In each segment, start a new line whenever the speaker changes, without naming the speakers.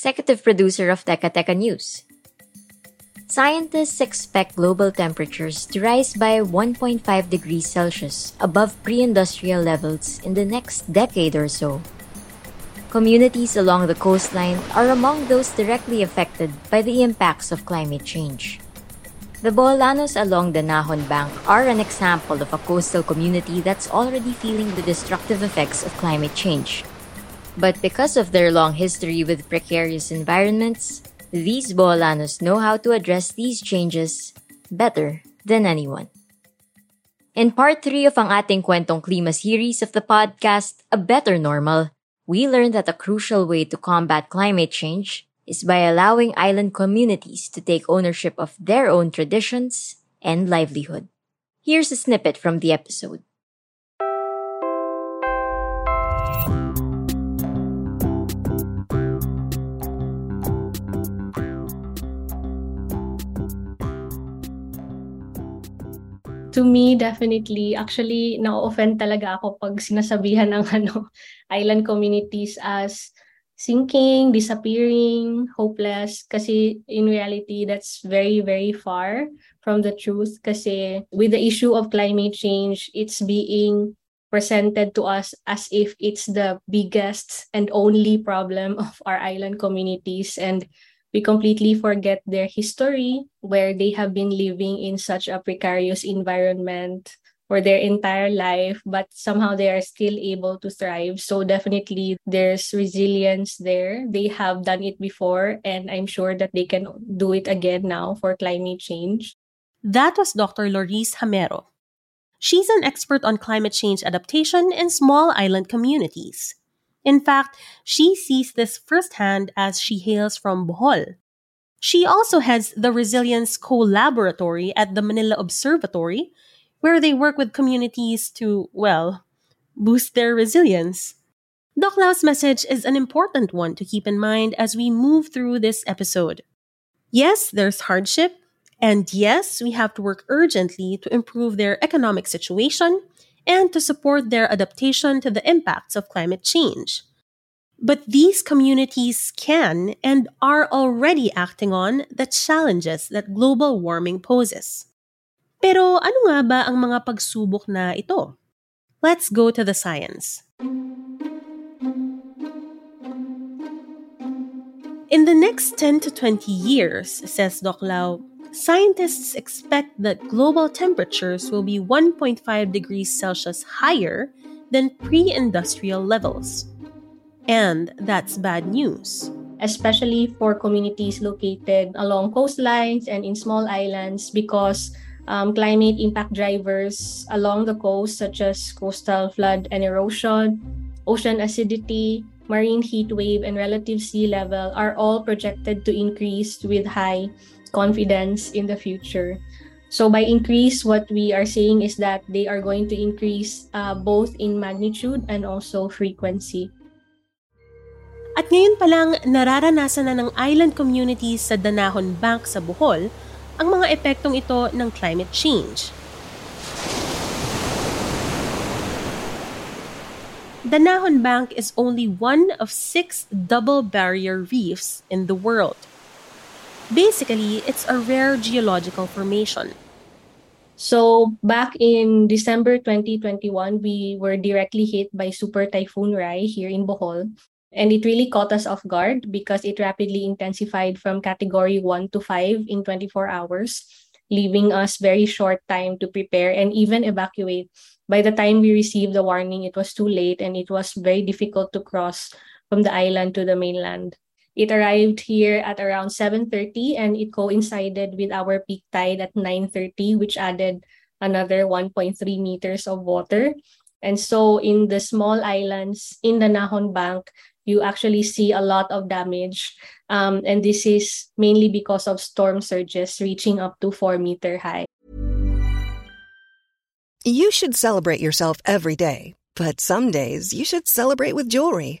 executive producer of Teka Teka News. Scientists expect global temperatures to rise by 1.5 degrees Celsius above pre industrial levels in the next decade or so. Communities along the coastline are among those directly affected by the impacts of climate change. The Boholanos along Danajon Bank are an example of a coastal community that's already feeling the destructive effects of climate change. But because of their long history with precarious environments, these Boholanos know how to address these changes better than anyone. In part 3 of ang ating kwentong klima series of the podcast, A Better Normal, we learned that a crucial way to combat climate change is by allowing island communities to take ownership of their own traditions and livelihood. Here's a snippet from the episode.
To me, definitely. Actually, na-offend talaga ako pag sinasabihan ng ano, island communities as sinking, disappearing, hopeless. Kasi in reality, that's very, very far from the truth. Kasi with the issue of climate change, it's being presented to us as if it's the biggest and only problem of our island communities. And we completely forget their history, where they have been living in such a precarious environment for their entire life, but somehow they are still able to thrive. So definitely there's resilience there. They have done it before, and I'm sure that they can do it again now for climate change.
That was Dr. Laurice Jamero. She's an expert on climate change adaptation in small island communities. In fact, she sees this firsthand as she hails from Bohol. She also heads the Resilience Co-Laboratory at the Manila Observatory, where they work with communities to, well, boost their resilience. Doc Lau's message is an important one to keep in mind as we move through this episode. Yes, there's hardship, and yes, we have to work urgently to improve their economic situation and to support their adaptation to the impacts of climate change. But these communities can and are already acting on the challenges that global warming poses. Pero ano nga ba ang mga pagsubok na ito? Let's go to the science. In the next 10 to 20 years, says Doc Lau, scientists expect that global temperatures will be 1.5 degrees Celsius higher than pre industrial levels. And that's bad news.
Especially for communities located along coastlines and in small islands, because um, climate impact drivers along the coast, such as coastal flood and erosion, ocean acidity, marine heat wave, and relative sea level, are all projected to increase with high confidence in the future. So by increase, what we are saying is that they are going to increase uh, both in magnitude and also frequency.
At ngayon pa lang, nararanasan na ng island communities sa Danahon Bank sa Bohol ang mga epektong ito ng climate change. Danahon Bank is only one of six double barrier reefs in the world. Basically, it's a rare geological formation.
So back in December 2021, we were directly hit by Super Typhoon Rai here in Bohol. And it really caught us off guard because it rapidly intensified from category 1 to 5 in 24 hours, leaving us very short time to prepare and even evacuate. By the time we received the warning, it was too late and it was very difficult to cross from the island to the mainland. It arrived here at around 7:30 and it coincided with our peak tide at 9:30 which added another 1.3 meters of water. And so in the small islands in Danajon Bank, you actually see a lot of damage. Um, and this is mainly because of storm surges reaching up to four meter high.
You should celebrate yourself every day, but some days you should celebrate with jewelry.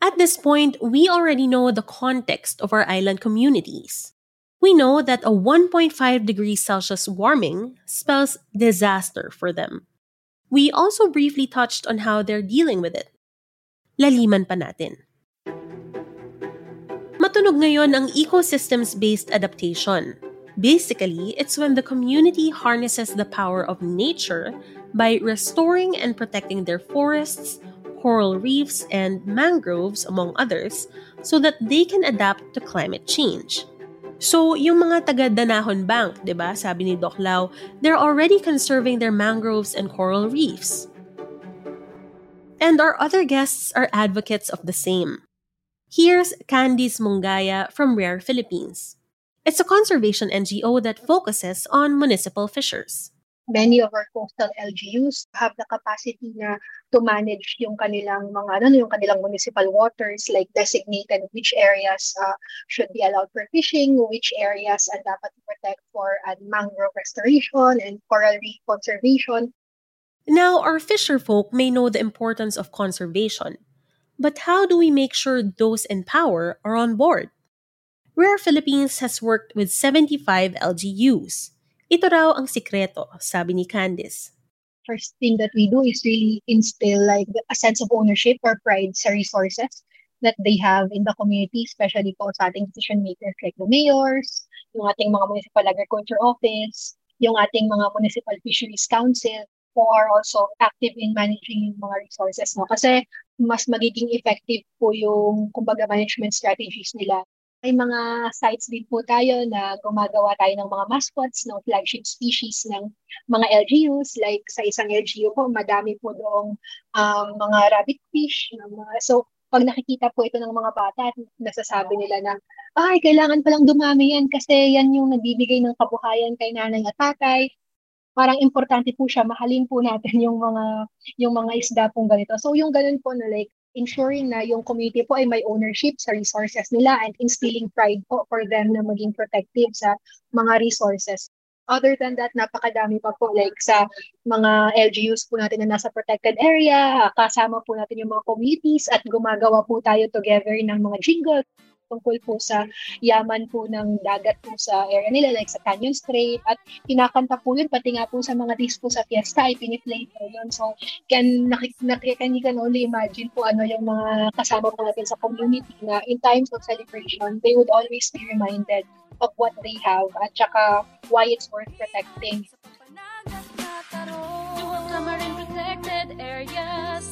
At this point, we already know the context of our island communities. We know that a 1.5 degrees Celsius warming spells disaster for them. We also briefly touched on how they're dealing with it. Laliman pa natin. Matunog ngayon ang ecosystems-based adaptation. Basically, it's when the community harnesses the power of nature by restoring and protecting their forests, coral reefs, and mangroves, among others, so that they can adapt to climate change. So, yung mga taga Danajon Bank, 'di ba? Sabi ni Doc Lau, they're already conserving their mangroves and coral reefs. And our other guests are advocates of the same. Here's Candice Mungaya from Rare Philippines. It's a conservation NGO that focuses on municipal fishers.
Many of our coastal LGUs have the capacity na to manage yung kanilang mga ano yung kanilang municipal waters like designated which areas uh, should be allowed for fishing, which areas are dapat protect for uh, mangrove restoration and coral reef conservation.
Now, our fisher folk may know the importance of conservation, but how do we make sure those in power are on board? Rare Philippines has worked with 75 LGUs Ito raw ang sikreto, sabi ni Candice.
First thing that we do is really instill like a sense of ownership or pride sa resources that they have in the community, especially po sa ating decision makers like the mayors, yung ating mga municipal agriculture office, yung ating mga municipal fisheries council, who are also active in managing yung mga resources. No? Kasi mas magiging effective po yung kumbaga management strategies nila may mga sites din po tayo na gumagawa tayo ng mga mascots ng flagship species ng mga LGUs. Like sa isang LGU po, madami po doong um, mga rabbit fish. Mga, so, pag nakikita po ito ng mga bata, nasasabi nila na, ay, kailangan palang dumami yan kasi yan yung nagbibigay ng kabuhayan kay nanay at tatay. Parang importante po siya, mahalin po natin yung mga yung mga isda pong ganito. So yung ganun po na like ensuring na yung community po ay may ownership sa resources nila and instilling pride po for them na maging protective sa mga resources. Other than that, napakadami pa po like sa mga LGUs po natin na nasa protected area, kasama po natin yung mga communities at gumagawa po tayo together ng mga jingle tungkol po sa yaman po ng dagat po sa area nila, like sa Canyon Strait. At kinakanta po yun, pati nga po sa mga disco sa fiesta, ay piniplay po yun. So, can, nakik, nakik, can, you can only imagine po ano yung mga kasama po natin sa community na in times of celebration, they would always be reminded of what they have at saka why it's worth protecting.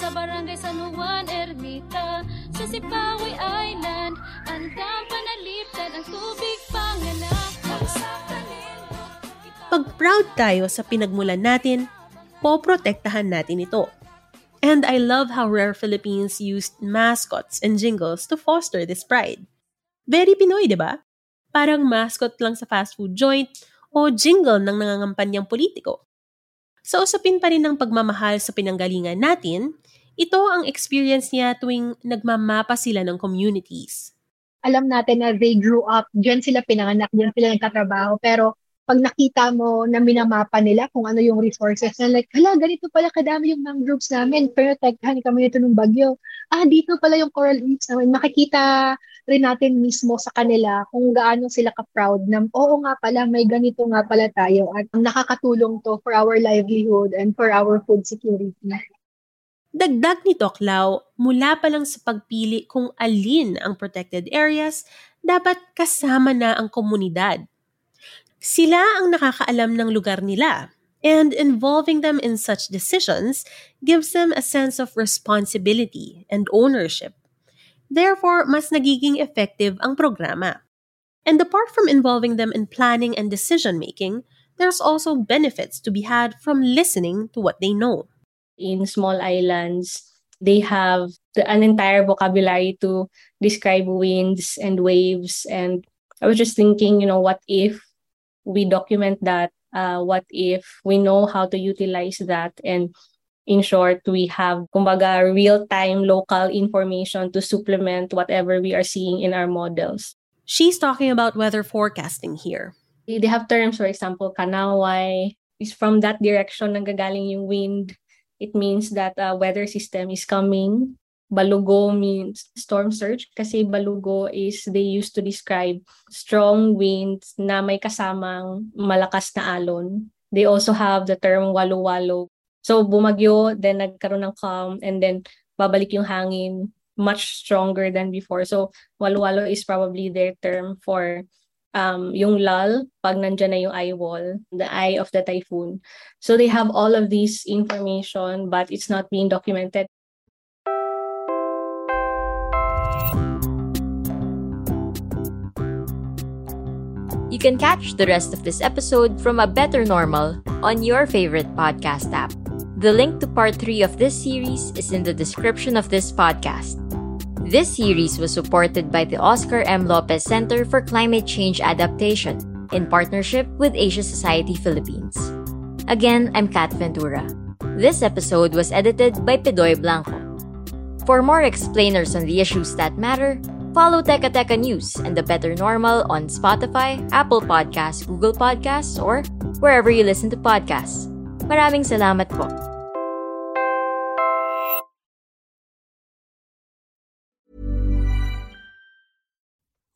Barangay San Juan, Ermita sa Sipawi Island andang panaliptan ang tubig panganak
Pag proud tayo sa pinagmulan natin, poprotektahan natin ito. And I love how Rare Philippines used mascots and jingles to foster this pride. Very Pinoy, di ba? Parang mascot lang sa fast food joint o jingle ng nangangampanyang politiko. Sa usapin pa rin ng pagmamahal sa pinanggalingan natin, ito ang experience niya tuwing nagmamapa sila ng communities.
Alam natin na they grew up, dyan sila pinanganak, dyan sila nagkatrabaho, pero pag nakita mo na minamapa nila kung ano yung resources na like, hala, ganito pala kadami yung mangroves namin, pero taghan kami nito ng bagyo. Ah, dito pala yung coral reefs namin. Makikita rin natin mismo sa kanila kung gaano sila ka-proud na, oo nga pala, may ganito nga pala tayo at nakakatulong to for our livelihood and for our food security.
Dagdag ni Toklaw, mula pa lang sa pagpili kung alin ang protected areas, dapat kasama na ang komunidad sila ang nakakaalam ng lugar nila, and involving them in such decisions gives them a sense of responsibility and ownership. Therefore, mas nagiging effective ang programa. And apart from involving them in planning and decision making, there's also benefits to be had from listening to what they know.
In small islands, they have the, an entire vocabulary to describe winds and waves. And I was just thinking, you know, what if we document that? Uh, what if we know how to utilize that? And in short we have kumbaga real-time local information to supplement whatever we are seeing in our models.
She's talking about weather forecasting here.
They have terms for example kanaway. Is from that direction nanggagaling yung wind it means that a weather system is coming Balugo means storm surge kasi balugo is they used to describe strong winds na may kasamang malakas na alon. They also have the term walo-walo. So bumagyo, then nagkaroon ng calm, and then babalik yung hangin much stronger than before. So walo-walo is probably their term for um, yung lull pag nandyan na yung eye wall, the eye of the typhoon. So they have all of these information but it's not being documented.
You can catch the rest of this episode from A Better Normal on your favorite podcast app. The link to part 3 of this series is in the description of this podcast. This series was supported by the Oscar M. Lopez Center for Climate Change Adaptation in partnership with Asia Society Philippines. Again, I'm Kat Ventura. This episode was edited by Pedoy Blanco. For more explainers on the issues that matter, Follow Teka Teka News and The Better Normal on Spotify, Apple Podcasts, Google Podcasts, or wherever you listen to podcasts. Maraming salamat po.